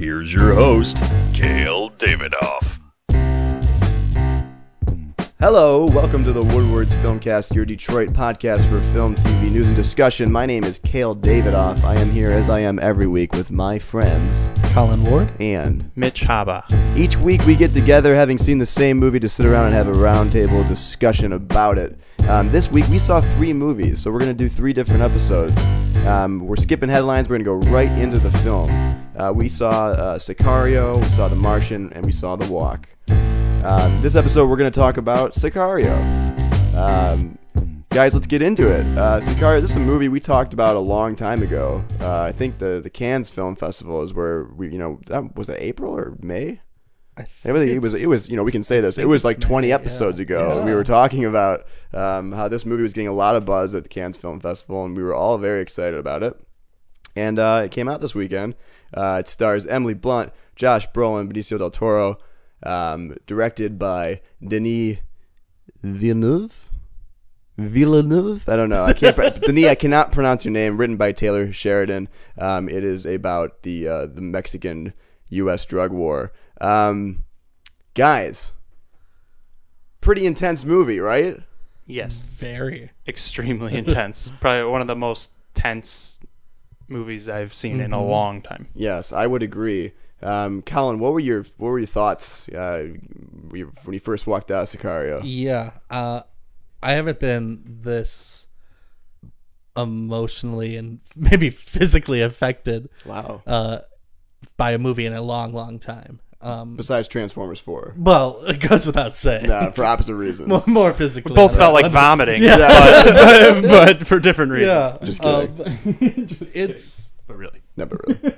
Here's your host, Kale Davidoff. Hello, welcome to the Woodwards Filmcast, your Detroit podcast for film, TV, news, and discussion. My name is Kale Davidoff. I am here, as I am every week, with my friends Colin Ward. and Mitch Haba. each week we get together, having seen the same movie, to sit around and have a roundtable discussion about it. Um, this week we saw three movies, so we're going to do three different episodes. Um, we're skipping headlines, we're going to go right into the film. Uh, we saw uh, Sicario, we saw The Martian, and we saw The Walk. Um, this episode we're going to talk about Sicario. Um, guys, let's get into it. Uh, Sicario, this is a movie we talked about a long time ago. Uh, I think the, the Cannes Film Festival is where we, you know, that was it April or May? I It was, it was, it was, you know, we can say this. It was like 20 episodes ago. and We were talking about um, how this movie was getting a lot of buzz at the Cannes Film Festival, and we were all very excited about it. And uh, it came out this weekend. Uh, it stars Emily Blunt, Josh Brolin, Benicio del Toro, um, directed by Denis Villeneuve. Villeneuve? I don't know. I can't. pro- Denis, I cannot pronounce your name. Written by Taylor Sheridan. Um, it is about the uh, the Mexican U.S. drug war. Um, guys, pretty intense movie, right? Yes, Very. extremely intense. Probably one of the most tense movies I've seen in a long time. Yes, I would agree. Um, Colin, what were your what were your thoughts uh, when you- first walked out of Sicario? Yeah. Uh, I haven't been this emotionally and maybe physically affected Wow. uh, by a movie in a long, long time. Um, Besides Transformers Four, well, it goes without saying. nah, for opposite reasons. more, more physically. Both felt like vomiting, Yeah. but, but, but for different reasons. Yeah. Just kidding. Um, it's But really, Never really.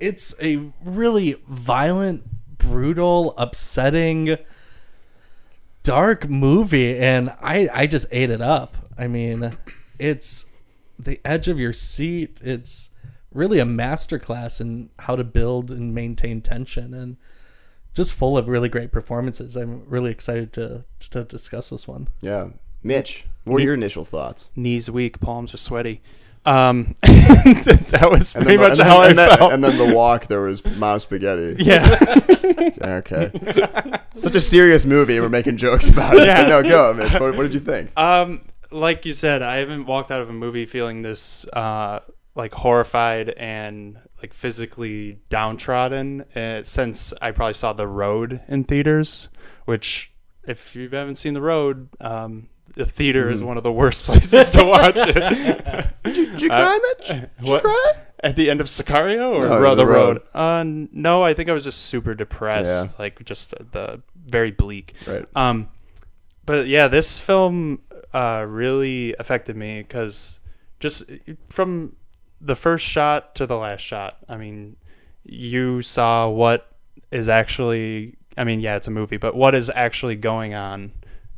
It's a really violent, brutal, upsetting, dark movie, and I I just ate it up. I mean, it's the edge of your seat. It's really a masterclass in how to build and maintain tension, and just full of really great performances. I'm really excited to to discuss this one. Yeah, Mitch, what were your initial thoughts? knees weak, palms are sweaty. Um, that was And pretty then, much the, and, how then, and, I then, felt. and then the walk, there was mom spaghetti. yeah, Okay, such a serious movie. We're making jokes about it. Yeah. No, go, Mitch. What, what did you think? Um, like you said, I haven't walked out of a movie feeling this uh, like horrified and like physically downtrodden uh, since I probably saw The Road in theaters. Which, if you haven't seen The Road, um, the theater Mm-hmm. is one of the worst places to watch it. Did you cry, Mitch? Did you what? cry? At the end of Sicario or No, Ro- The the road? Road. Uh, no, I think I was just super depressed, Yeah. like just the very bleak. Right. Um, but yeah, this film uh, really affected me because just from the first shot to the last shot, I mean, you saw what is actually. I mean, yeah, it's a movie, but what is actually going on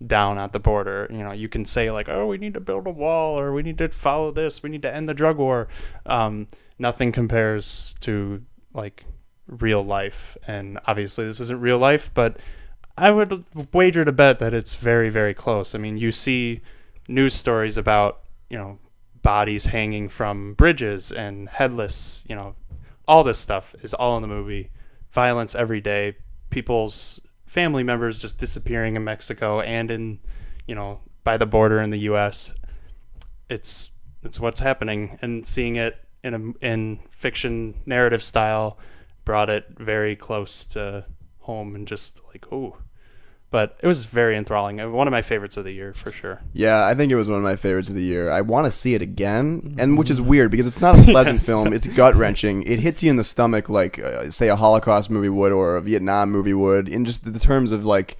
down at the border? You know, you can say like, "Oh, we need to build a wall," or "We need to follow this," "We need to end the drug war." Um, nothing compares to like real life, and obviously this isn't real life, but I would wager to bet that it's very, very close. I mean, you see news stories about, you know, bodies hanging from bridges and headless, you know, all this stuff is all in the movie. Violence every day, people's family members just disappearing in Mexico and in, you know, by the border in the US. It's it's what's happening and seeing it in a in fiction narrative style brought it very close to home and just like oh but it was very enthralling Uh, one of my favorites of the year for sure Yeah, I think it was one of my favorites of the year. I want to see it again, and which is weird because it's not a pleasant film. It's gut wrenching. It hits you in the stomach like, uh, say, a Holocaust movie would or a Vietnam movie would, in just the terms of like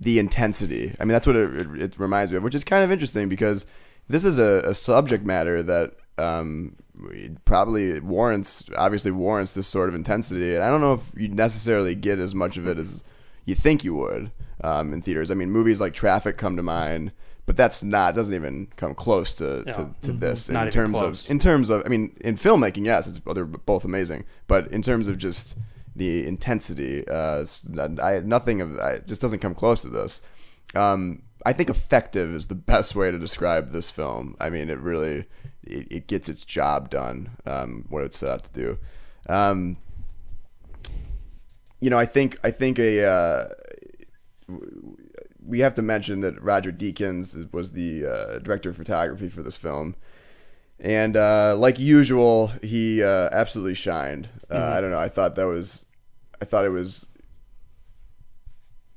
the intensity. I mean, that's what it, it, it reminds me of, which is kind of interesting because this is a, a subject matter that um, it probably warrants obviously warrants this sort of intensity. And I don't know if you necessarily get as much of it as you think you would um, in theaters. I mean, movies like Traffic come to mind, but that's not doesn't even come close to to, No. to this Not in terms close. of in terms of I mean in filmmaking yes it's they're both amazing but in terms of just the intensity uh I nothing of I, it just doesn't come close to this um I think effective is the best way to describe this film I mean it really it, it gets its job done um what it set out to do um you know I think I think a uh we have to mention that Roger Deakins was the uh, director of photography for this film. And uh, like usual, he uh, absolutely shined. Uh, I don't know. I thought that was, I thought it was,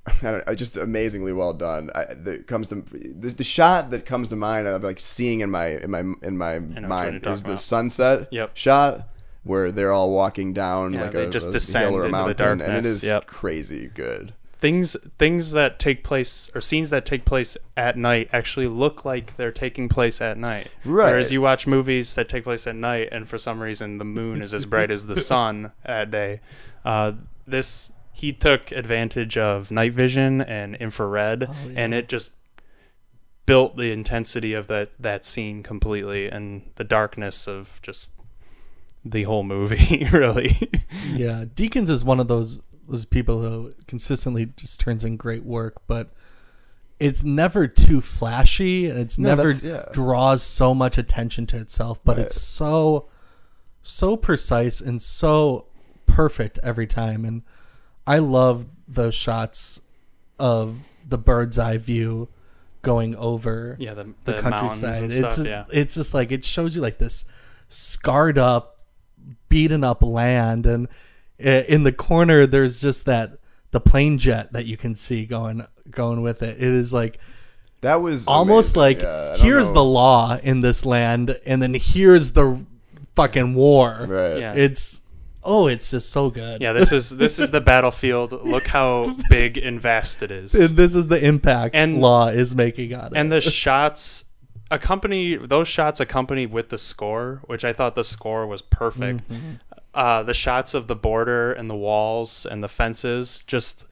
I don't know, just amazingly well done. I, that comes to the, the shot that comes to mind. I'm like seeing in my in my in my mind is the about. sunset Yep. shot where they're all walking down Yeah, like a, just a hill or a the mountain, and it is Yep. crazy good. Things things that take place or scenes that take place at night actually look like they're taking place at night. Right. Whereas you watch movies that take place at night and for some reason the moon is as bright as the sun at day. Uh, this he took advantage of night vision and infrared and it just built the intensity of that that scene completely and the darkness of just the whole movie really. Yeah, Deakins is one of those those people who consistently just turns in great work, but it's never too flashy and it's No, never yeah. draws so much attention to itself, but Right. it's so so precise and so perfect every time and I love those shots of the bird's eye view going over yeah, the, the, the countryside. It's stuff, just, yeah. it's just like it shows you like this scarred up, beaten up land, and Eh, in the corner there's just that the plane jet that you can see going going with it. It is like That was almost amazing. like Yeah, here's know. the law in this land, and then here's the fucking war. right. Yeah. It's oh, it's just so good. Yeah, this is this is the battlefield. Look how big and vast it is. And this is the impact And- law is making on it. And the shots accompany those shots accompany with the score, which I thought the score was perfect. Mm-hmm. Uh, the shots of the border and the walls and the fences just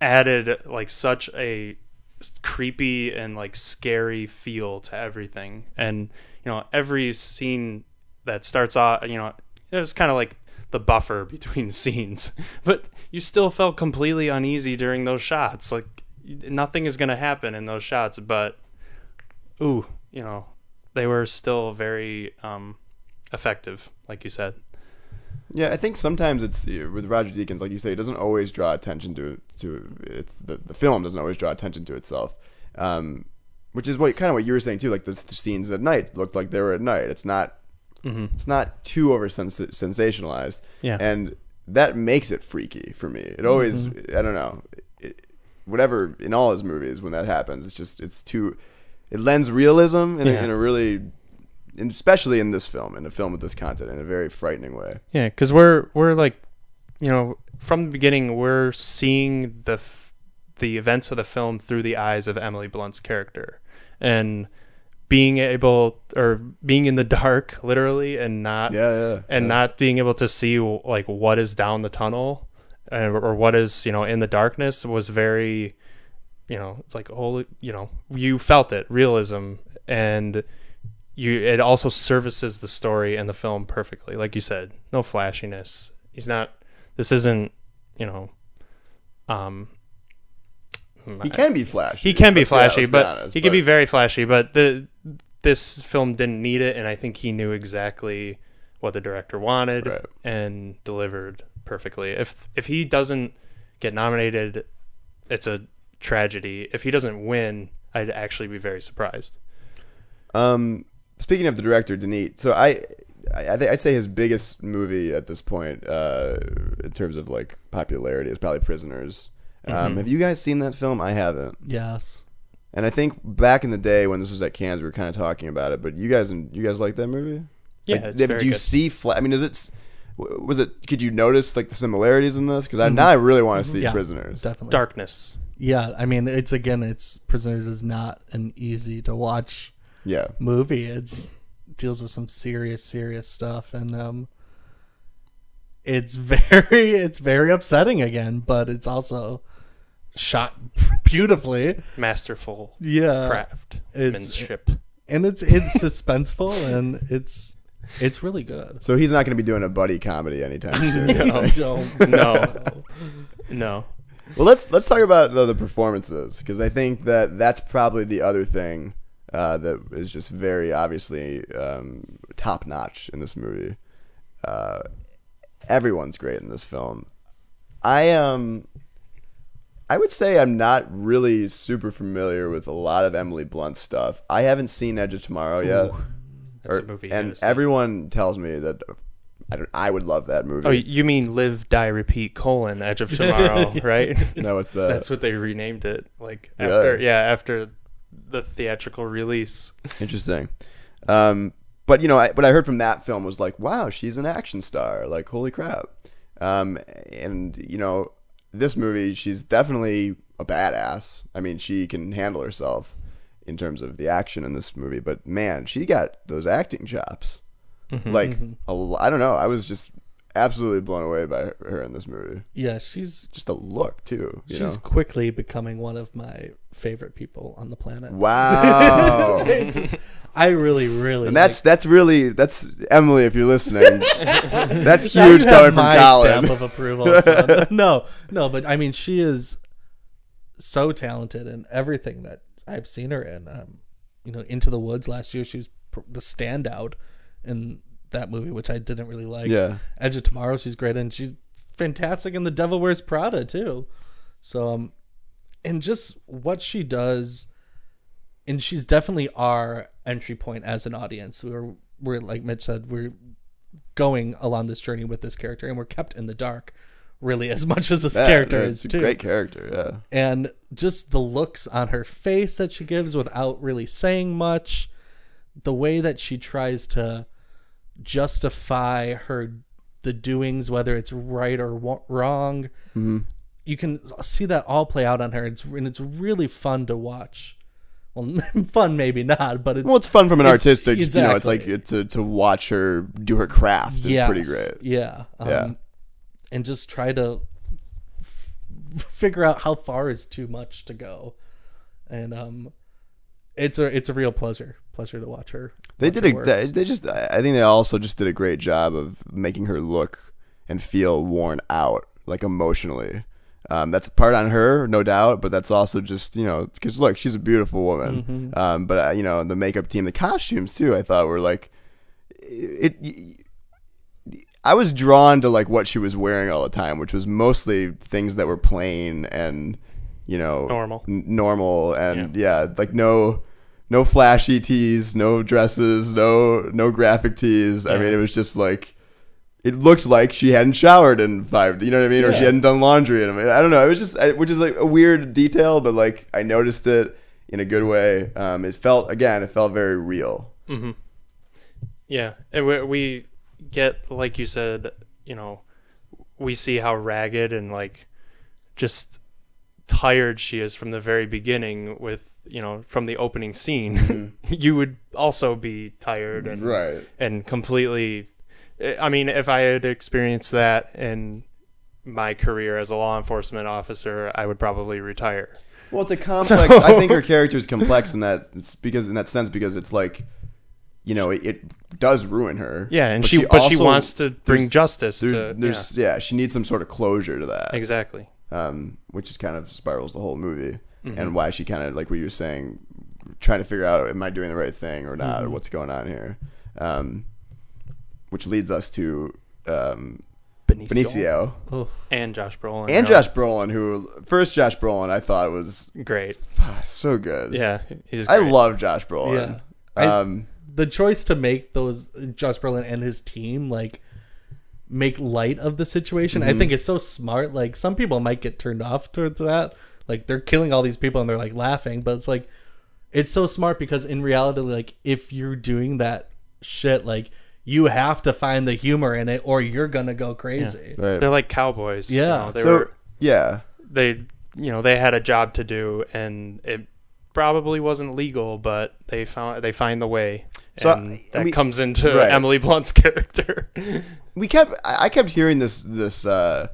added like such a creepy and like scary feel to everything. And you know, every scene that starts off, you know, it was kind of like the buffer between scenes, but you still felt completely uneasy during those shots. Like nothing is going to happen in those shots, but ooh, you know, they were still very um, effective, like you said. Yeah, I think sometimes it's uh, with Roger Deakins, like you say, it doesn't always draw attention to to it's the the film doesn't always draw attention to itself, um, which is what kind of what you were saying too. Like the, the scenes at night looked like they were at night. It's not it's not too over sensationalized, Yeah. and that makes it freaky for me. It always I don't know, it, whatever in all his movies when that happens, it's just it's too it lends realism in, Yeah. a, in a really. And Especially in this film, in a film with this content, in a very frightening way. Yeah, because we're we're like, you know, from the beginning, we're seeing the f- the events of the film through the eyes of Emily Blunt's character, and being able or being in the dark, literally, and not Yeah, yeah. and yeah. not being able to see like what is down the tunnel uh, or what is you know in the darkness was very you know it's like holy you know you felt it realism and you it also services the story and the film perfectly like you said no flashiness he's not this isn't you know um He can be flashy. he can be flashy, let's but honest, he can be very flashy. But the this film didn't need it, and I think he knew exactly what the director wanted Right. and delivered perfectly. If if he doesn't get nominated, it's a tragedy. If he doesn't win, I'd actually be very surprised. Um, speaking of the director, Denis. So I, I, I think I'd say his biggest movie at this point, uh, in terms of like popularity, is probably Prisoners. Mm-hmm. Um, have you guys seen that film? I haven't. yes. And I think back in the day when this was at Cannes, we were kind of talking about it. But you guys, you guys like that movie? Yeah, Like, it's did very you good. see? Fla- I mean, is it? s- w- Was it? Could you notice like the similarities in this? Because Mm-hmm. I now I really want to see Yeah, Prisoners. Definitely. Darkness. Yeah, I mean, it's again, it's Prisoners is not an easy to watch Yeah. movie. It's deals with some serious, serious stuff, and um, it's very, it's very upsetting again, but it's also shot beautifully. Masterful Yeah, craft, it's- manship. and it's it's suspenseful and it's it's really good. So he's not going to be doing a buddy comedy anytime soon. I don't No. No. Well, let's let's talk about the, the performances because I think that that's probably the other thing uh, that is just very obviously um, top notch in this movie. Uh, everyone's great in this film. I um, I would say I'm not really super familiar with a lot of Emily Blunt stuff. I haven't seen Edge of Tomorrow yet. That's Or- a movie. and everyone tells me that I, don't, I would love that movie. Oh, you mean Live, Die, Repeat, colon, Edge of Tomorrow, right? no, it's the That's what they renamed it. Like Really? after, yeah, after the theatrical release. Interesting. Um, but you know, I, what I heard from that film was like, wow, she's an action star. Like, holy crap. Um, and you know, this movie, she's definitely a badass. I mean, she can handle herself in terms of the action in this movie. But man, she got those acting chops. Like, a lo- I don't know. I was just absolutely blown away by her, in this movie. Yeah, she's Just the look too. You she's know? quickly becoming one of my favorite people on the planet. Wow. I really, really. And that's like- that's really that's Emily. If you're listening, that's Now you huge have coming from my Colin. stamp of approval. no, no, but I mean, she is so talented in everything that I've seen her in. Um, you know, Into the Woods last year, she was pr- the standout in that movie, which I didn't really like. Yeah. Edge of Tomorrow, she's great, and she's fantastic in The Devil Wears Prada too. So, um, and just what she does, and she's definitely our entry point as an audience. We're we're like Mitch said, we're going along this journey with this character, and we're kept in the dark, really as much as this Yeah, character no, is a too. great character. Yeah. And just the looks on her face that she gives without really saying much, the way that she tries to justify her the doings, whether it's right or wrong. Mm-hmm. You can see that all play out on her. It's and it's really fun to watch. Well, fun maybe not, but it's Well, it's fun from an it's- artistic. You know, it's like exactly. it- to to watch her do her craft is Yes, pretty great. Yeah. Um, Yeah. And just try to f- figure out how far is too much to go, and um, it's a it's a real pleasure pleasure to watch her. They watch did her a. work. They, they just. I think they also just did a great job of making her look and feel worn out, like emotionally. Um, that's a part on her, no doubt, but that's also just you know because look, she's a beautiful woman. Mm-hmm. Um, but uh, you know the makeup team, the costumes too, I thought were like it. it I was drawn to like what she was wearing all the time, which was mostly things that were plain and you know Normal. n- normal, and yeah. like no no flashy tees, no dresses, no no graphic tees. I mean, it was just like it looked like she hadn't showered in five. You know what I mean? Or she hadn't done laundry in a minute. I don't know. It was just I, which is like a weird detail, but like I noticed it in a good way. Um, it felt again, it felt very real. Yeah, and we, we get like you said, you know, we see how ragged and like just tired she is from the very beginning with you know from the opening scene you would also be tired and Right. and completely i mean if i had experienced that in my career as a law enforcement officer i would probably retire Well, it's a complex. I think her character is complex in that it's because in that sense because it's like, you know, it, it does ruin her. yeah and she, but she wants to bring justice There, to there's yeah. she needs some sort of closure to that. exactly um, which is kind of spirals the whole movie, Mm-hmm. and why she kind of like what you were saying, trying to figure out am I doing the right thing or not, Mm-hmm. or what's going on here, um, which leads us to um, Benicio Oh, and josh brolin and really. Josh Brolin, who first Josh Brolin I thought was great so good. yeah he's I love Josh Brolin. Yeah. I- Um, the choice to make those Josh Brolin and his team like make light of the situation, I think is so smart. Like some people might get turned off towards that. Like they're killing all these people and they're like laughing, but it's like it's so smart because in reality, like if you're doing that shit, like you have to find the humor in it or you're gonna go crazy. right. they're like cowboys you Yeah. know, they so were yeah, they you know they had a job to do and it probably wasn't legal, but they found they find the way. So, I- that we- comes into right. Emily Blunt's character. we kept I I kept hearing this this uh,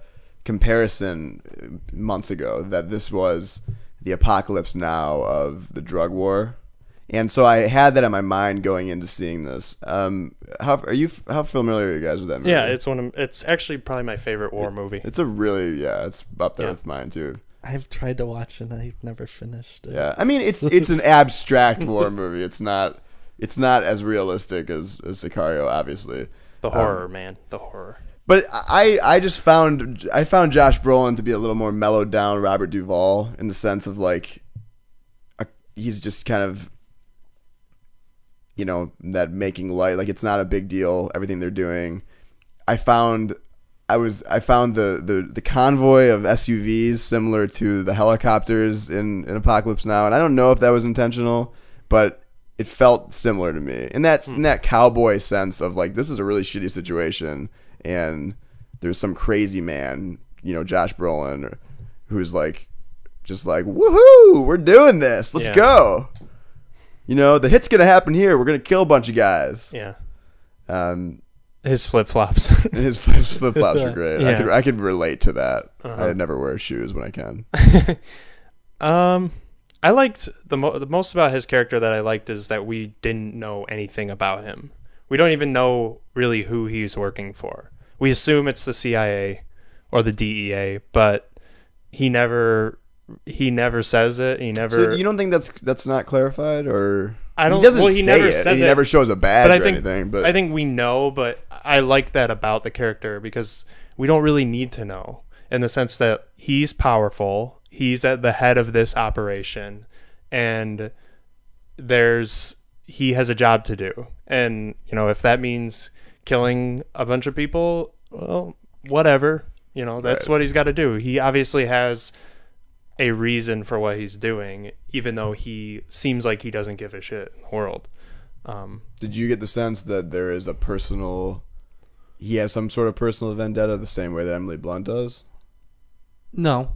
comparison months ago that this was the apocalypse now of the drug war, and so I had that in my mind going into seeing this. Um, how are you? How familiar are you guys with that movie? yeah, it's one of it's actually probably my favorite war movie. it's a really yeah, it's up there Yeah. with mine too. I've tried to watch it and I've never finished it. Yeah, I mean it's it's an abstract war movie. It's not it's not as realistic as, as Sicario, obviously. The Um, horror, man, the horror. But I, I just found I found Josh Brolin to be a little more mellowed down Robert Duvall in the sense of like a, he's just kind of you know that making light like it's not a big deal everything they're doing. I found I was I found the, the, the convoy of SUVs similar to the helicopters in, in Apocalypse Now, and I don't know if that was intentional, but it felt similar to me in that hmm. in that cowboy sense of like this is a really shitty situation, and there's some crazy man, you know, Josh Brolin, who's like just like woohoo, we're doing this, let's Yeah. go. You know, the hit's gonna happen here. We're gonna kill a bunch of guys. Yeah, Um, his flip flops. his flip flops are great. Yeah. I could I could relate to that. Uh-huh. I never wear shoes when I can. um, I liked the mo- the most about his character that I liked is that we didn't know anything about him. We don't even know really who he's working for. We assume it's the CIA or the DEA, but he never he never says it. He never. So you don't think that's that's not clarified, or I don't- He doesn't well, he say never it. says he it, never shows a badge but I or think anything. But I think we know, but I like that about the character because we don't really need to know in the sense that he's powerful, he's at the head of this operation, and there's he has a job to do, and you know if that means killing a bunch of people, well, whatever, you know that's Right. what he's got to do. He obviously has a reason for what he's doing, even though he seems like he doesn't give a shit in the world. Um, did you get the sense that there is a personal? He has some sort of personal vendetta, the same way that Emily Blunt does. No.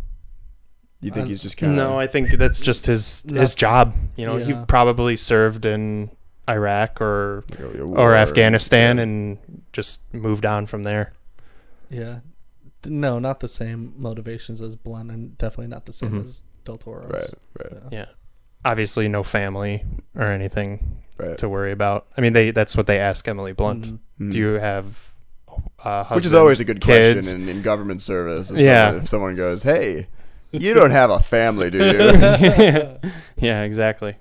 You think Um, he's just kind of No, I think that's just his his job. You know, he probably served in Iraq or or Afghanistan yeah. and just moved on from there. Yeah. No, not the same motivations as Blunt and definitely not the same Mhm. as Del Toro's. right, right, Yeah. Yeah. Obviously no family or anything right. to worry about. I mean they that's what they ask Emily Blunt. Mhm. Do you have uh husband, Which is always a good kids? question in, in government service. If Yeah. someone, if someone goes, "Hey, you don't have a family, do you?" yeah, exactly.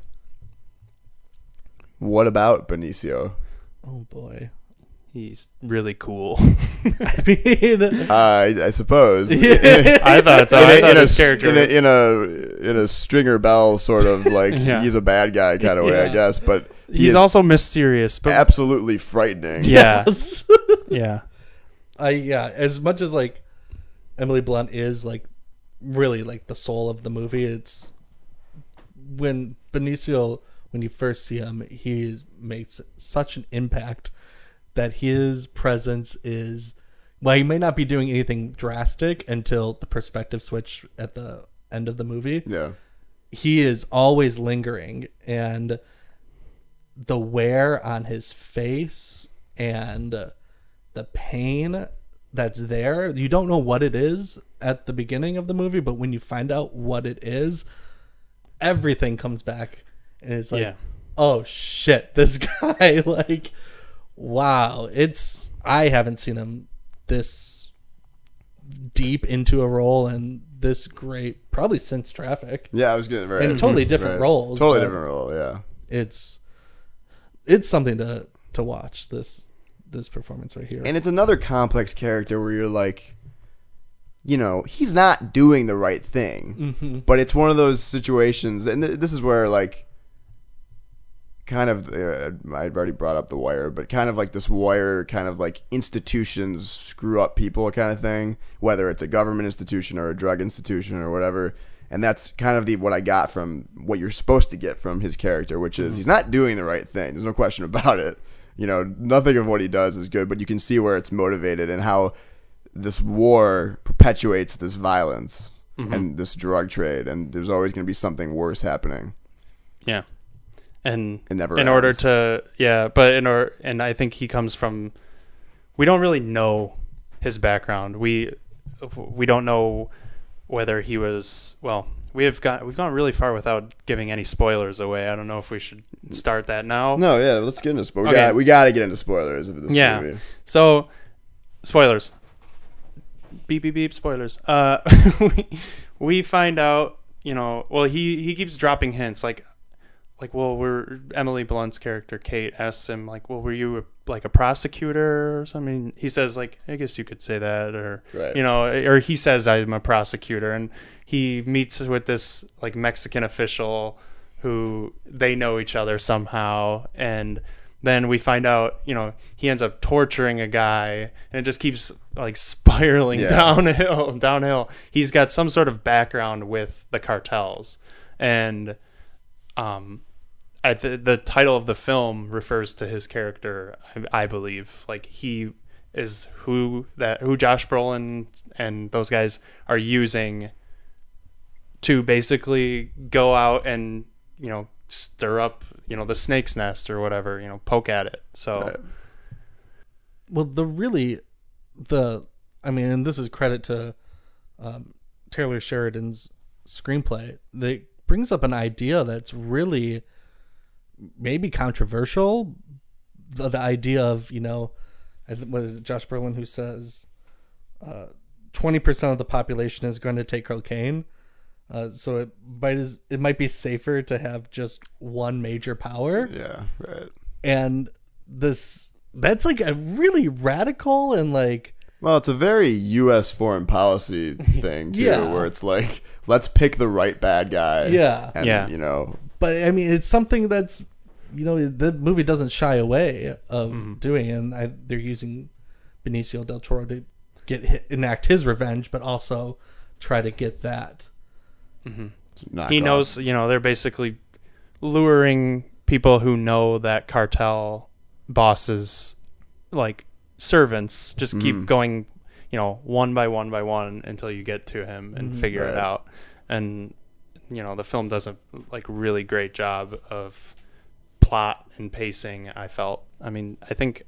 What about Benicio? Oh boy. He's really cool. I mean, Uh, I, I suppose. I thought so. in I a, thought in, a, his character in, a, in a in a Stringer Bell sort of like Yeah. he's a bad guy kind of way, I Yeah. guess. But he he's is also mysterious, but absolutely frightening. yeah. yes. yeah. I yeah, as much as like Emily Blunt is like really like the soul of the movie, it's when Benicio when you first see him, he is, makes such an impact that his presence is well, he may not be doing anything drastic until the perspective switch at the end of the movie yeah. he is always lingering and the wear on his face and the pain that's there you don't know what it is at the beginning of the movie but when you find out what it is everything comes back and it's like Yeah. oh shit this guy like wow it's i haven't seen him this deep into a role and this great probably since traffic Yeah, I was getting right. In totally different roles, Totally different role. Yeah. it's it's something to to watch this this performance right here. And it's another complex character where you're like, you know, he's not doing the right thing, Mm-hmm. but it's one of those situations, and th- this is where like, kind of, uh, I've already brought up the wire, but kind of like this wire, kind of like institutions screw up people kind of thing, whether it's a government institution or a drug institution or whatever. And that's kind of the what I got from what you're supposed to get from his character, which is he's not doing the right thing. There's no question about it. You know, nothing of what he does is good, but you can see where it's motivated and how this war perpetuates this violence and this drug trade, and there's always going to be something worse happening. Yeah, and It never in order to yeah, but in order and I think he comes from. We don't really know his background. We we don't know whether he was well. We have got we've gone really far without giving any spoilers away. I don't know if we should start that now. No, yeah, let's get into spoilers. Okay. We, got, we got to get into spoilers of this Yeah. movie. So, spoilers. Beep beep beep. Spoilers. Uh, we, we find out. You know, well, he he keeps dropping hints like, like, well, we're Emily Blunt's character Kate asks him like, well, were you a, like a prosecutor or something? He says like, I guess you could say that, or Right. you know, or he says I'm a prosecutor, and he meets with this like Mexican official who they know each other somehow, and then we find out, you know, he ends up torturing a guy, and it just keeps like spiraling Yeah. downhill, downhill. He's got some sort of background with the cartels, and um, the, the title of the film refers to his character, I, I believe. Like he is who that who Josh Brolin and those guys are using to basically go out and you know stir up you know the snake's nest or whatever you know poke at it. So well the really the i mean and this is credit to um, taylor sheridan's screenplay. That brings up an idea that's really maybe controversial the, the idea of you know I was it josh brolin who says uh, 20% of the population is going to take cocaine uh, so it might is it might be safer to have just one major power Yeah, right. and this that's like a really radical and like Well, it's a very U.S. foreign policy thing too, Yeah. where it's like, let's pick the right bad guy. Yeah. and, Yeah. You know, but i mean it's something that's you know the movie doesn't shy away of mm-hmm. doing and I, they're using benicio del toro to get hi- enact his revenge but also try to get that mm-hmm. knock he off. knows you know they're basically luring people who know that cartel bosses like servants just keep mm. going you know one by one by one until you get to him and mm-hmm. figure it out. And you know the film does a like really great job of plot and pacing i felt. I mean i think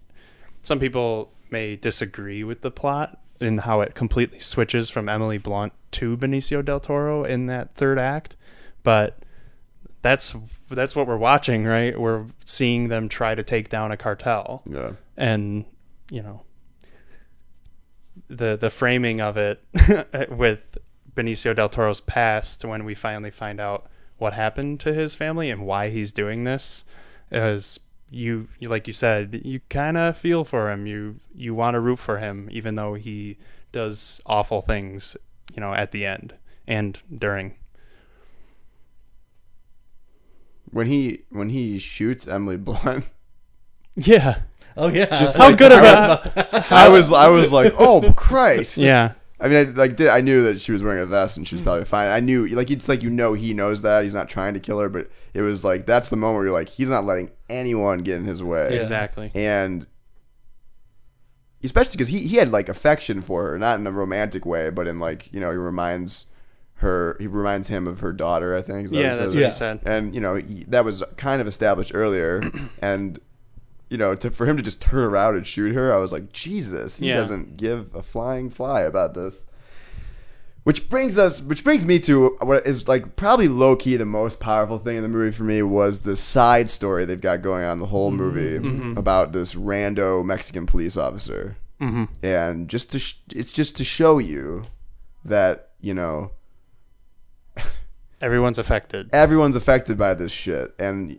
some people may disagree with the plot and how it completely switches from Emily Blunt to Benicio del Toro in that third act, but that's that's what we're watching, right? We're seeing them try to take down a cartel, Yeah. and you know the the framing of it with Benicio del Toro's past when we finally find out what happened to his family and why he's doing this is you, you like you said you kind of feel for him. You you want to root for him even though he does awful things you know at the end and during. When he when he shoots Emily Blunt, yeah oh yeah. Just how like- good of a I was I was like, oh Christ. yeah. I mean, I like did I knew that she was wearing a vest and she was probably fine. I knew like it's like you know he knows that. He's not trying to kill her, but it was like that's the moment where you're like he's not letting anyone get in his way. exactly. And especially because he, he had like affection for her not in a romantic way but in like you know he reminds her he reminds him of her daughter i think. That yeah that's what he said. And you know he, that was kind of established earlier. And you know to for him to just turn around and shoot her i was like jesus he Yeah. doesn't give a flying fly about this. Which brings us, which brings me to what is like probably low key the most powerful thing in the movie for me was the side story they've got going on the whole movie about this rando Mexican police officer, mm-hmm. and just to sh- it's just to show you that you know everyone's affected. everyone's affected by this shit, and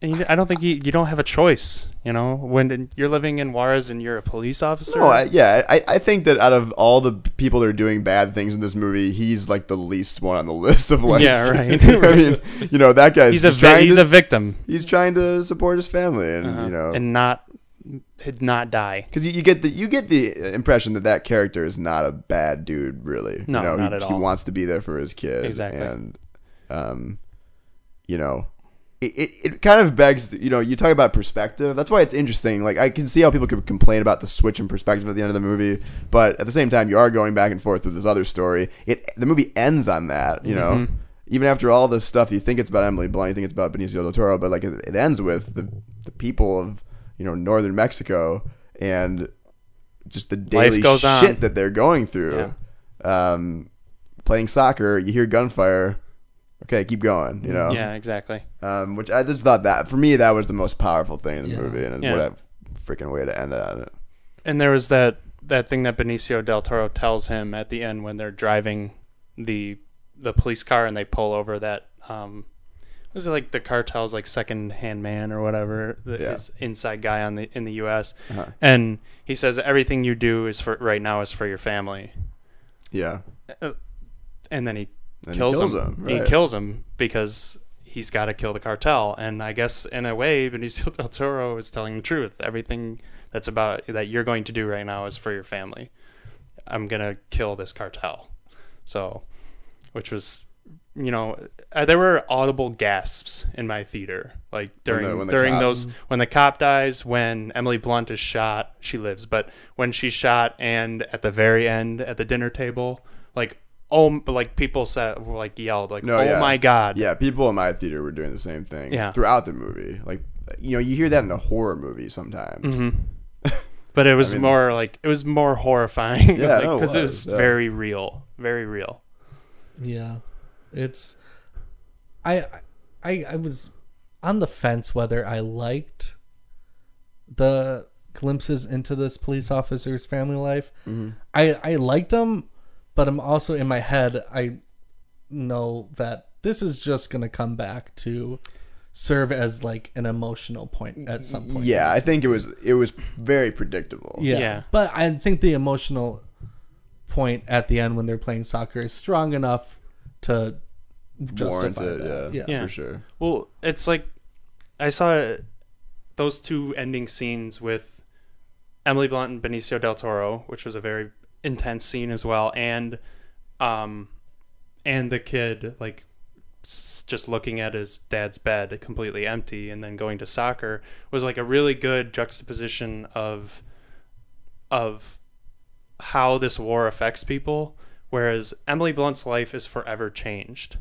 you, I don't think you, you don't have a choice you know when you're living in Juarez and you're a police officer no, I, yeah, I, I think that out of all the people that are doing bad things in this movie, he's like the least one on the list of like, Yeah, right. I mean, you know, that guy's he's a vi- he's to, a victim he's trying to support his family, and Uh-huh. you know, and not not die. because you, you get the you get the impression that that character is not a bad dude, really. No, you know, not he, at He wants to be there for his kid, Exactly. and um, you know. It, it, it kind of begs, you know, you talk about perspective. That's why it's interesting. Like, I can see how people could complain about the switch in perspective at the end of the movie, but at the same time, you are going back and forth with this other story. It the movie ends on that, you know. Mm-hmm. even after all this stuff, you think it's about Emily Blunt, you think it's about Benicio del Toro, but like it, it ends with the the people of you know northern Mexico and just the daily shit on. that they're going through. Um, playing soccer, you hear gunfire. Okay, keep going. You know. Yeah, exactly. Um, which I just thought that for me that was the most powerful thing in the Yeah. movie, and Yeah. what a freaking way to end on it. And there was that that thing that Benicio del Toro tells him at the end when they're driving the the police car and they pull over that um was it like the cartel's like second hand man or whatever the Yeah. his inside guy on the in the US Uh-huh. and he says everything you do is for right now is for your family Yeah, and then he And he kills, kills him, him, he kills him because he's got to kill the cartel. And I guess in a way Benicio del Toro is telling the truth. Everything that's about that you're going to do right now is for your family. I'm gonna kill this cartel. So, which was, you know, uh, there were audible gasps in my theater, like during the- when the during cop- those when the cop dies, when Emily Blunt is shot, she lives, but when she's shot and at the very end at the dinner table, like oh, like people said, were like yelled, like No, oh yeah. my god, yeah. People in my theater were doing the same thing. Yeah. throughout the movie, like you know, you hear that in a horror movie sometimes. Mm-hmm. But it was I mean- more like it was more horrifying, Yeah, because no, it it was, was yeah. very real, very real. Yeah, it's I I I was on the fence whether I liked the glimpses into this police officer's family life. I I liked them, but I'm also in my head I know that this is just gonna come back to serve as like an emotional point at some point. Yeah, I think it was it was very predictable. Yeah. Yeah. But I think the emotional point at the end when they're playing soccer is strong enough to justify warranted. that. Yeah, Yeah. for sure. Well, it's like I saw those two ending scenes with Emily Blunt and Benicio del Toro, which was a very intense scene as well, and um, and the kid like s- just looking at his dad's bed completely empty and then going to soccer was like a really good juxtaposition of of how this war affects people whereas Emily Blunt's life is forever changed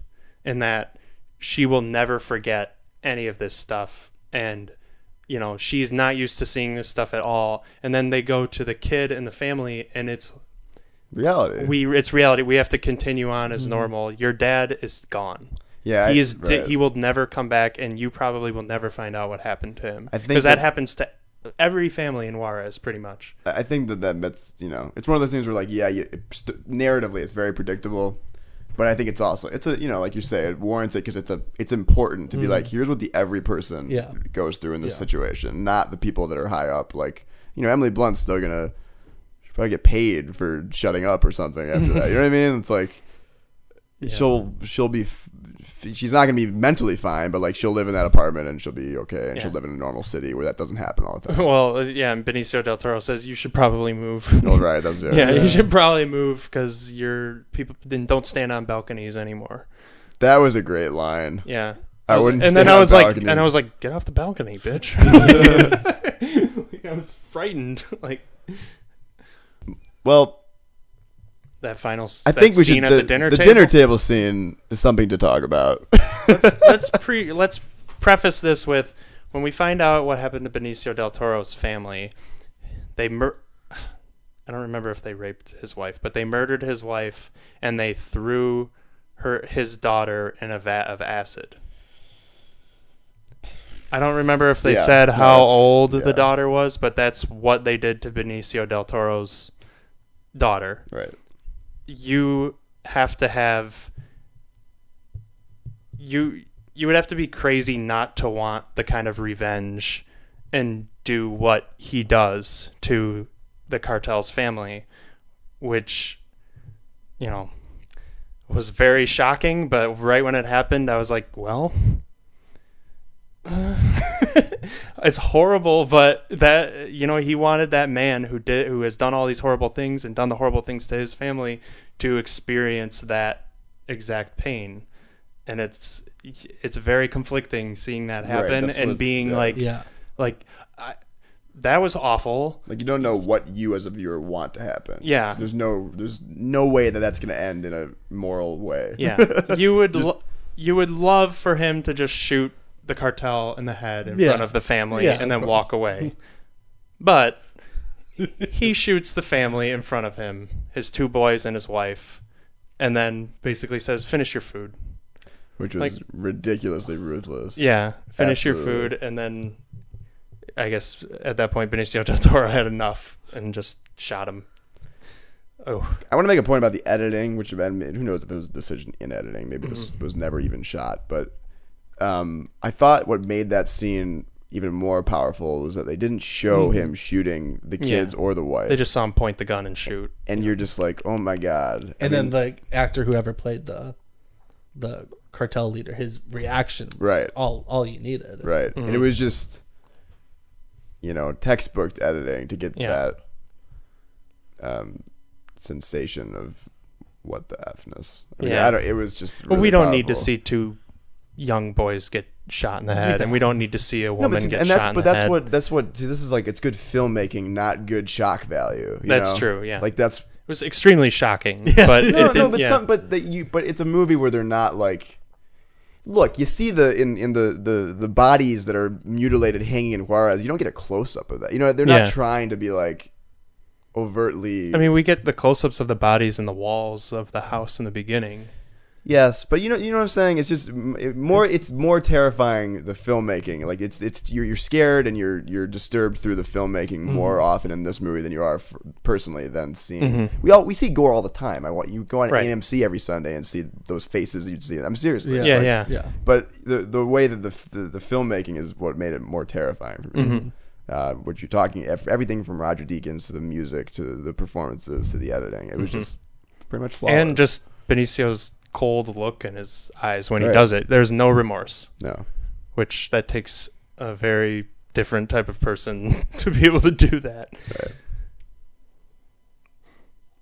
in that she will never forget any of this stuff and you know she's not used to seeing this stuff at all and then they go to the kid and the family and it's Reality. we it's reality we have to continue on as mm-hmm. normal your dad is gone yeah, he I- is right. he will never come back and you probably will never find out what happened to him I think because that, that- happens to every family in Juarez pretty much I think that, that that's you know it's one of those things where like yeah you, st- narratively it's very predictable, but I think it's also it's a you know like you say it warrants it because it's a it's important to be mm-hmm. like here's what the every person Yeah. goes through in this Yeah. situation, not the people that are high up. Like you know Emily Blunt's still gonna she'll probably get paid for shutting up or something after that. You know what I mean? It's like she'll she'll be f- she's not gonna be mentally fine, but like she'll live in that apartment and she'll be okay, and she'll live in a normal city where that doesn't happen all the time. well uh, yeah and Benicio del Toro says you should probably move oh, right, that's it. yeah, you should probably move because you're people then don't stand on balconies anymore That was a great line. Yeah. I was- wouldn't and then I was like, and I was like, get off the balcony, bitch. Like, I was frightened. Like Well, that final. I that think we should scene at the, the dinner the table. dinner table scene is something to talk about. let's pre let's preface this with when we find out what happened to Benicio del Toro's family, they mur- I don't remember if they raped his wife, but they murdered his wife and they threw her his daughter in a vat of acid. I don't remember if they Yeah, said how old yeah. the daughter was, but that's what they did to Benicio del Toro's daughter right. you have to have you you would have to be crazy not to want the kind of revenge and do what he does to the cartel's family which you know was very shocking but right when it happened i was like well it's horrible but that you know he wanted that man who did who has done all these horrible things and done the horrible things to his family to experience that exact pain and it's it's very conflicting seeing that happen that's and being yeah. like Yeah. like I, that was awful Like you don't know what you as a viewer want to happen. Yeah. There's no there's no way that that's going to end in a moral way. yeah you would Just- lo- you would love for him to just shoot the cartel in the head in Yeah. front of the family Yeah, and then walk away. But he shoots the family in front of him, his two boys and his wife, and then basically says, "Finish your food." which was like- ridiculously ruthless. Yeah, finish your food, and then I guess at that point Benicio del Toro had enough and just shot him. Oh, I want to make a point about the editing, which who knows if it was a decision in editing. Maybe this Mm-hmm. was never even shot. But um, I thought what made that scene even more powerful was that they didn't show him shooting the Mm-hmm. Yeah. kids or the wife. they just saw him point the gun and shoot. and you're just like, oh my god. I and then the actor whoever played the the cartel leader, his reaction, was Right. All all you needed, right, and it was just, you know, textbook editing to get Yeah. that um, sensation of what the fness. I mean, Yeah. I don't, it was just. But we don't need to powerful. see two young boys get shot in the head, and we don't need to see a No, woman but, get and shot that's in but the that's head. what that's what see, this is like it's good filmmaking, not good shock value. you That's know? true, yeah. like that's it was extremely shocking. But it no, no, didn't- but yeah. some but that you but it's a movie where they're not like. Look, you see the in, in the, the, the bodies that are mutilated hanging in Juarez. You don't get a close up of that. You know, they're not Yeah. trying to be like overtly. I mean, we get the close-ups of the bodies and the walls of the house in the beginning. Yes, but you know, you know what I'm saying. It's just more. It's more terrifying the filmmaking. Like it's it's you're, you're scared and you're you're disturbed through the filmmaking mm-hmm. more often in this movie than you are f- personally than seeing. Mm-hmm. We all we see gore all the time. I want you go on Right. AMC every Sunday and see those faces you'd see. I'm seriously. Yeah. Yeah, like- yeah. yeah. But the the way that the the, the filmmaking is what made it more terrifying for me. Mm-hmm. Uh, what you're talking, everything from Roger Deakins to the music to the performances to the editing, it was just pretty much flawless. And just Benicio's cold look in his eyes when he Right. does it. There's no remorse, no. which that takes a very different type of person to be able to do that.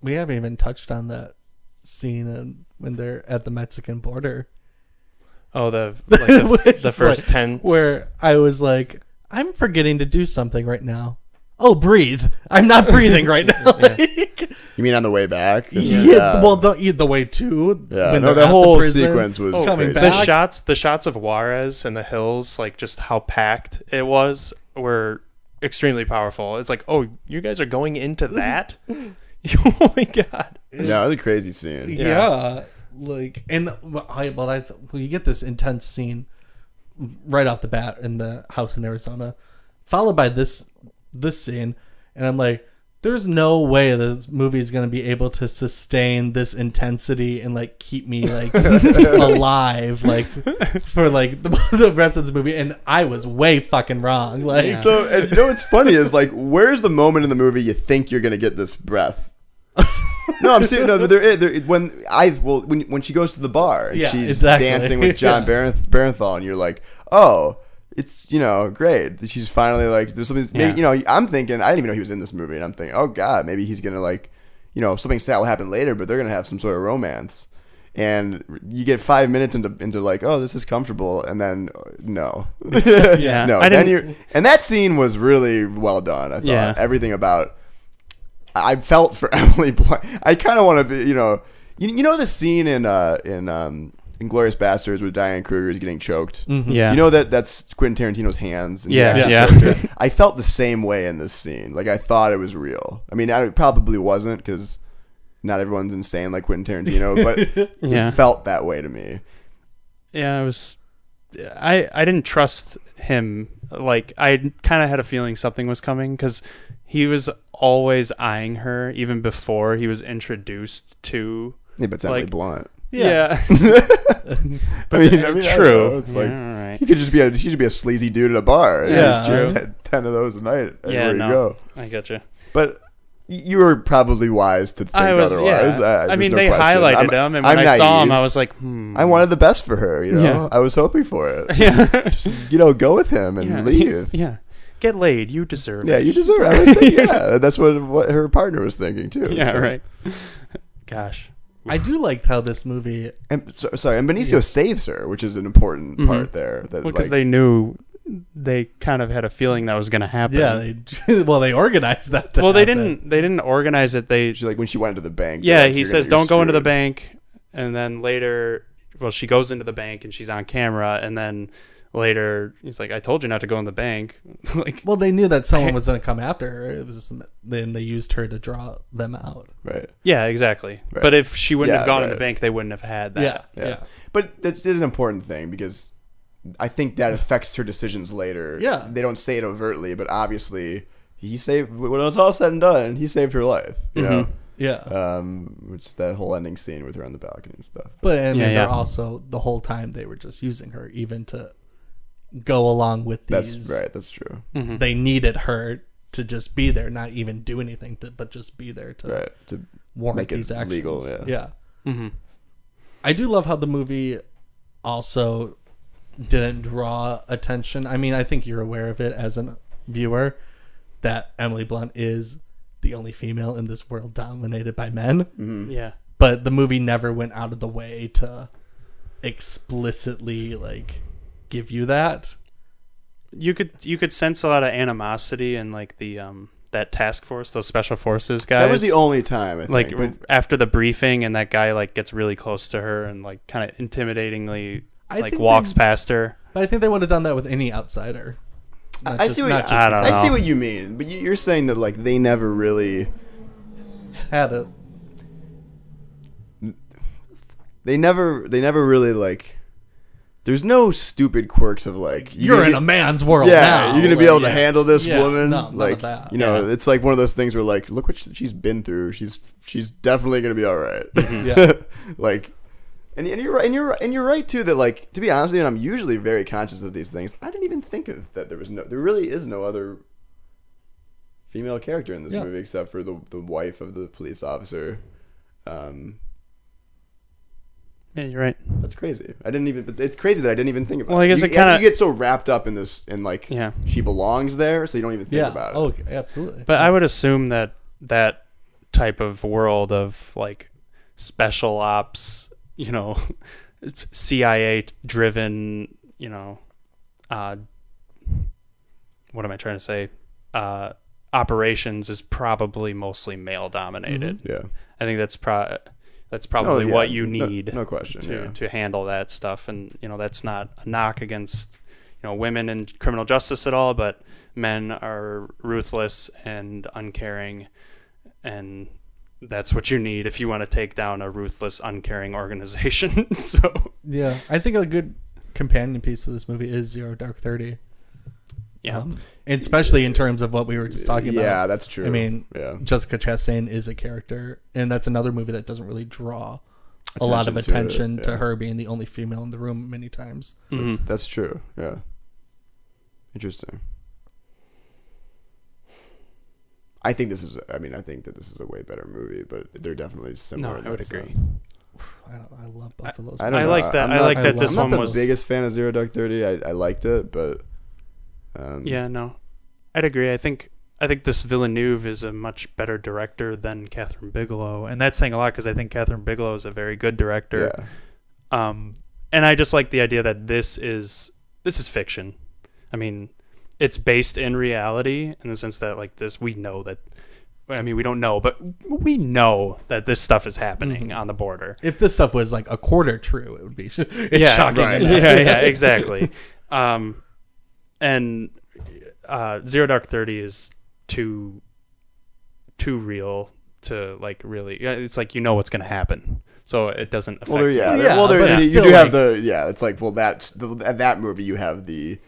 We haven't even touched on that scene in, when they're at the Mexican border. Oh, the like the, Which the is first like- ten where I was like, I'm forgetting to do something right now. Oh, breathe! I'm not breathing right now. Like, You mean on the way back? yeah. Well, the the way to Yeah, when no, they're the whole prison. sequence was oh, coming crazy. the shots the shots of Juarez and the hills, like just how packed it was, were extremely powerful. It's like, oh, you guys are going into that? oh my god! No, it was a crazy scene. Yeah. like and well, I well, I well, you get this intense scene right off the bat in the house in Arizona, followed by this this scene, and I'm like, there's no way this movie is gonna be able to sustain this intensity and like keep me like alive like for like the most of the rest of this movie, and I was way fucking wrong. Like, So, and you know what's funny is like, where's the moment in the movie you think you're gonna get this breath? no, I'm serious. No, but there, is- there, when I well, when when she goes to the bar, Yeah, she's exactly. dancing with Jon Yeah. Barenth- Bernthal, and you're like, oh, it's you know great. She's finally like, there's something. Maybe, you know, I'm thinking I didn't even know he was in this movie, and I'm thinking, oh god, maybe he's gonna like, you know, something sad will happen later, but they're gonna have some sort of romance. And you get five minutes into into like, oh, this is comfortable, and then uh, no, Yeah, no. I then didn't- you and that scene was really well done. I thought Yeah. everything about. I felt for Emily Blunt. I kind of want to be, you know, you, you know the scene in uh in um Inglourious Basterds where Diane Kruger is getting choked. Mm-hmm. Yeah, You know that that's Quentin Tarantino's hands. And he Yeah, yeah. I felt the same way in this scene. Like I thought it was real. I mean, I it probably wasn't because not everyone's insane like Quentin Tarantino, but Yeah. it felt that way to me. yeah, it was. I I didn't trust him. Like I kind of had a feeling something was coming because he was always eyeing her even before he was introduced to. Yeah, but it's Emily Like- Blunt. Yeah, I mean, I mean, I true. know. It's like yeah, all right. he could just be a he should be a sleazy dude at a bar. and Yeah. just shoot True. ten, 10 of those a night Yeah, everywhere no, you go. I got you. But y- you were probably wise to think I was. otherwise. Yeah. Uh, I there's mean, no they question. highlighted I'm- him, and when I'm I saw him, naive. I was like, hmm. I wanted the best for her. You know, Yeah. I was hoping for it. Yeah. Just you know, go with him and yeah. leave. Yeah. Get laid. You deserve Yeah, it. you deserve. it. I was thinking, yeah, that's what what her partner was thinking too. Yeah, So- right. Gosh. I do like how this movie. And so, sorry, and Benicio saves her, which is an important Mhm. part there. That Well, because like, they knew they kind of had a feeling that was going to happen. Yeah, they well they organized that. To well, they happen. didn't. They didn't organize it. They. she, like when she went to the bank. Yeah, like, he "You're gonna- says, "Don't go into the bank," and then later, well, she goes into the bank and she's on camera, and then later he's like, "I told you not to go in the bank." like, Well, they knew that someone was going to come after her. It was just, then they used her to draw them out. Right. yeah, exactly. But if she wouldn't Yeah, have gone in the right. bank, they wouldn't have had that. Yeah, Yeah. yeah. But that is an important thing because I think that affects her decisions later. Yeah. They don't say it overtly, but obviously he saved when it's all said and done, he saved her life. You know? Yeah. Um which that whole ending scene with her on the balcony and stuff. But I mean, Yeah, they're yeah. also the whole time they were just using her, even to go along with That's these. right, that's true. They needed her to just be there, not even do anything, to, but just be there to Right. To warrant Make it these actions. legal, yeah. yeah. Mm-hmm. I do love how the movie also didn't draw attention. I mean, I think you're aware of it as a viewer that Emily Blunt is the only female in this world dominated by men. Mm-hmm. Yeah. But the movie never went out of the way to explicitly like give you that. you could you could sense a lot of animosity in like the um that task force, those special forces guys. That was the only time I think. like but after the briefing, and that guy like gets really close to her and like kind of intimidatingly I like walks they- past her. But I think they would have done that with any outsider. Not I just- see what not you, just I don't I see what you mean, but you- you're saying that like they never really had a they never they never really like there's no stupid quirks of like you're gonna in be- a man's world yeah now. you're gonna be able to yeah. handle this Yeah, woman no, like that. you know Yeah. it's like one of those things where like look what she's been through she's she's definitely gonna be all right Yeah. like and, and you're right and you're and you're right too that like to be honest with you and I'm usually very conscious of these things I didn't even think of that there was no there really is no other female character in this movie except for the the wife of the police officer um Yeah, you're right. that's crazy. I didn't even. but It's crazy that I didn't even think about. Well, I it. guess you, it kinda- you get so wrapped up in this, and like, Yeah. she belongs there, so you don't even think Yeah. about it. Oh, okay, absolutely. But I would assume that that type of world of like special ops, you know, CIA driven, you know, uh, what am I trying to say? Uh, operations is probably mostly male dominated. yeah. I think that's pro- that's oh, probably Oh, yeah. what you need no question, to yeah. to handle that stuff and you know that's not a knock against you know women in criminal justice at all but men are ruthless and uncaring and that's what you need if you want to take down a ruthless uncaring organization so yeah, I think a good companion piece to this movie is Zero Dark Thirty. Yeah Um, especially in terms of what we were just talking about. Yeah, that's true. I mean, yeah. Jessica Chastain is a character, and that's another movie that doesn't really draw a lot of Attention to it, attention to, her being the only female in the room many times. That's, that's true. Yeah. Interesting. I think this is. I mean, I think that this is a way better movie, but they're definitely similar. No, in I would that agree. sense. I, don't, I love both of those. I I like that- I'm I like that I'm this not one the was- biggest fan of Zero Dark Thirty. I, I liked it, but um, yeah no i'd agree i think i think this villeneuve is a much better director than kathryn bigelow and that's saying a lot because i think kathryn bigelow is a very good director yeah. um and i just like the idea that this is this is fiction i mean it's based in reality in the sense that like this we know that i mean we don't know but we know that this stuff is happening on the border if this stuff was like a quarter true, it would be. It's yeah, shocking. right. yeah yeah exactly um and uh zero dark 30 is too too real to like really it's like you know what's gonna happen so it doesn't affect Well, there, yeah, Well, there- yeah, well, there, but it's you still do have like- the yeah. It's like well, that's the, at that movie you have the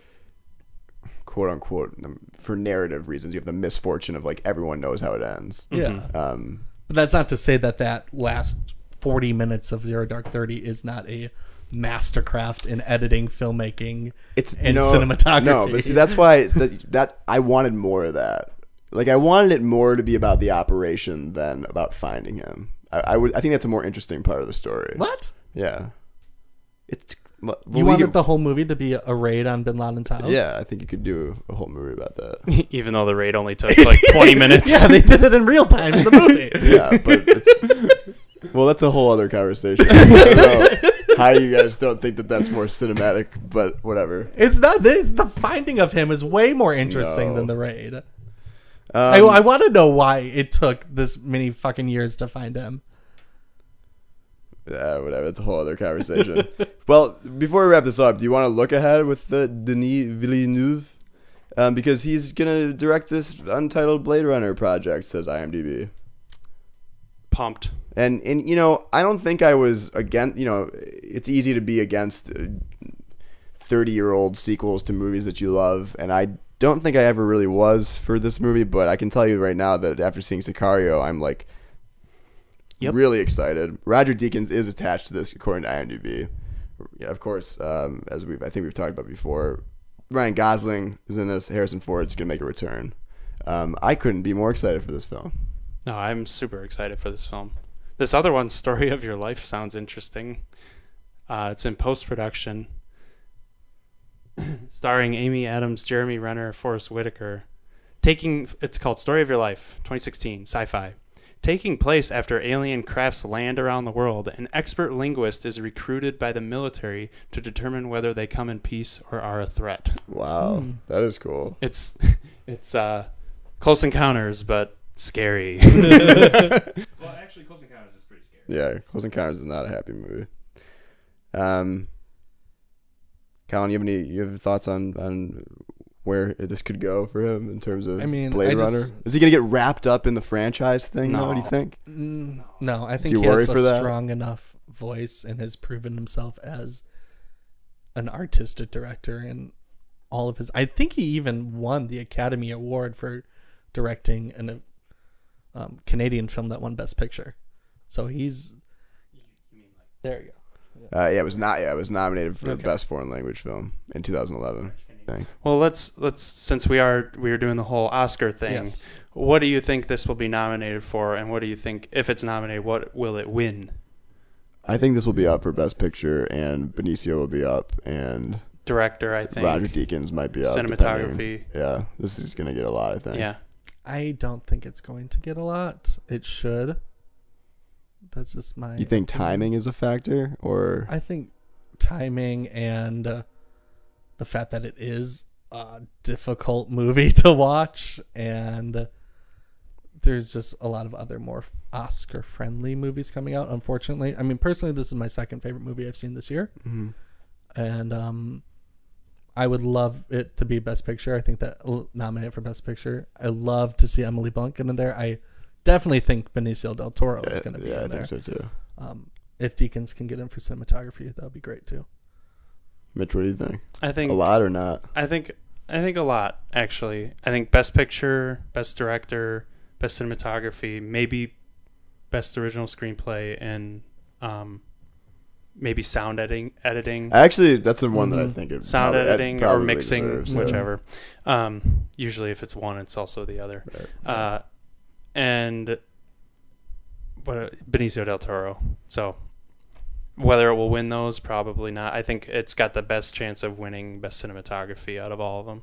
quote unquote for narrative reasons you have the misfortune of like everyone knows how it ends. Yeah. Um, But that's not to say that that last 40 minutes of Zero Dark 30 is not a mastercraft in editing, filmmaking, it's and you know, cinematography. No, but see, that's why that, that I wanted more of that. Like I wanted it more to be about the operation than about finding him. I, I would. I think that's a more interesting part of the story. What? Yeah. It's. Well, You wanted could- the whole movie to be a raid on Bin Laden's house? Yeah, I think you could do a whole movie about that. even though the raid only took like 20 minutes Yeah, they did it in real time in the movie. yeah, but it's well, that's a whole other conversation. I don't know how you guys don't think that that's more cinematic, but whatever. It's not this. The finding of him is way more interesting No. than the raid. Um, I, I want to know why it took this many fucking years to find him. Yeah, whatever. That's a whole other conversation. well, before we wrap this up, do you want to look ahead with the Denis Villeneuve? Um, because he's gonna direct this untitled Blade Runner project, says IMDb. Pumped. And and you know, I don't think I was against. You know, it's easy to be against thirty-year-old sequels to movies that you love, and I don't think I ever really was for this movie. But I can tell you right now that after seeing Sicario, I'm like Yep. really excited. Roger Deakins is attached to this, according to IMDb. Yeah, of course, um, as we I think we've talked about before, Ryan Gosling is in this. Harrison Ford's gonna make a return. Um, I couldn't be more excited for this film. No, I'm super excited for this film. This other one, Story of Your Life, sounds interesting. Uh, it's in post production, starring Amy Adams, Jeremy Renner, Forest Whitaker. Taking it's called Story of Your Life, 2016, sci-fi. Taking place after alien crafts land around the world, an expert linguist is recruited by the military to determine whether they come in peace or are a threat. Wow, that is cool. It's it's uh, Close Encounters, but scary. well, actually, Close Encounters is pretty scary. Yeah, Close Encounters is not a happy movie. Um, Colin, you have any you have thoughts on on where this could go for him in terms of I mean, Blade I Runner? just- Is he gonna get wrapped up in the franchise thing? though, what do you No. think? Mm, no, I think you he worry has for a that? strong enough voice and has proven himself as an artistic director and all of his. I think he even won the Academy Award for directing an um, Canadian film that won Best Picture. So he's there. You go. Uh, yeah, it was not. Yeah, it was nominated for Okay. best foreign language film in 2011. I think. Well, let's let's since we are we are doing the whole Oscar thing. Yes. What do you think this will be nominated for, and what do you think if it's nominated, what will it win? I think this will be up for best picture, and Benicio will be up, and Director, I think. Roger Deakins might be up. Cinematography. depending. Yeah, this is gonna get a lot. I think. Yeah. I don't think it's going to get a lot. It should. That's just my. You think timing is a factor, or I think timing and uh, the fact that it is a difficult movie to watch, and there's just a lot of other more Oscar friendly movies coming out. Unfortunately, I mean, personally, this is my second favorite movie I've seen this year, and um, I would love it to be Best Picture. I think that l- nominated for Best Picture. I love to see Emily Blunt get in there. I definitely think Benicio del Toro is going to be yeah, I in there. think so too. Um, if Deakins can get in for cinematography, that would be great too. Mitch, what do you think? I think A lot or not? I think I think a lot actually. I think best picture, best director, best cinematography, maybe best original screenplay, and um, maybe sound editing. Editing. Actually, that's the one that I Mhm. think it sound probably- it editing or mixing, deserves, yeah. whichever. Um, usually, if it's one, it's also the other. Uh, and what Benicio del Toro. So whether it will win those, probably not. I think it's got the best chance of winning best cinematography out of all of them.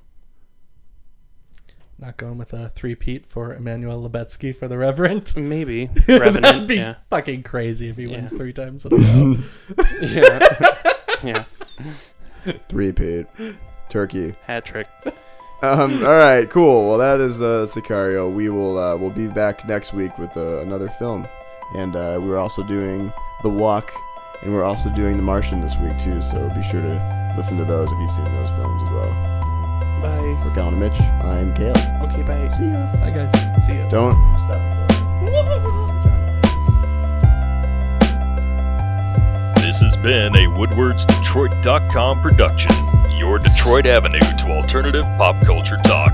Not going with a three-peat for Emmanuel Lubezki for the Revenant. Maybe That'd be yeah, fucking crazy if he wins Yeah. three times in a row. yeah, yeah. Three paid. Turkey. Hat trick. Um, all right, cool. Well, that is uh, Sicario. We will uh, we'll be back next week with uh, another film, and uh, we're also doing The Walk, and we're also doing The Martian this week too. So be sure to listen to those if you've seen those films as well. Bye. For Colin and Mitch, I'm Kale. Okay, bye. See ya. Bye, guys. See ya. Don't stop. This has been a WoodwardsDetroit.com production, your Detroit avenue to alternative pop culture talk.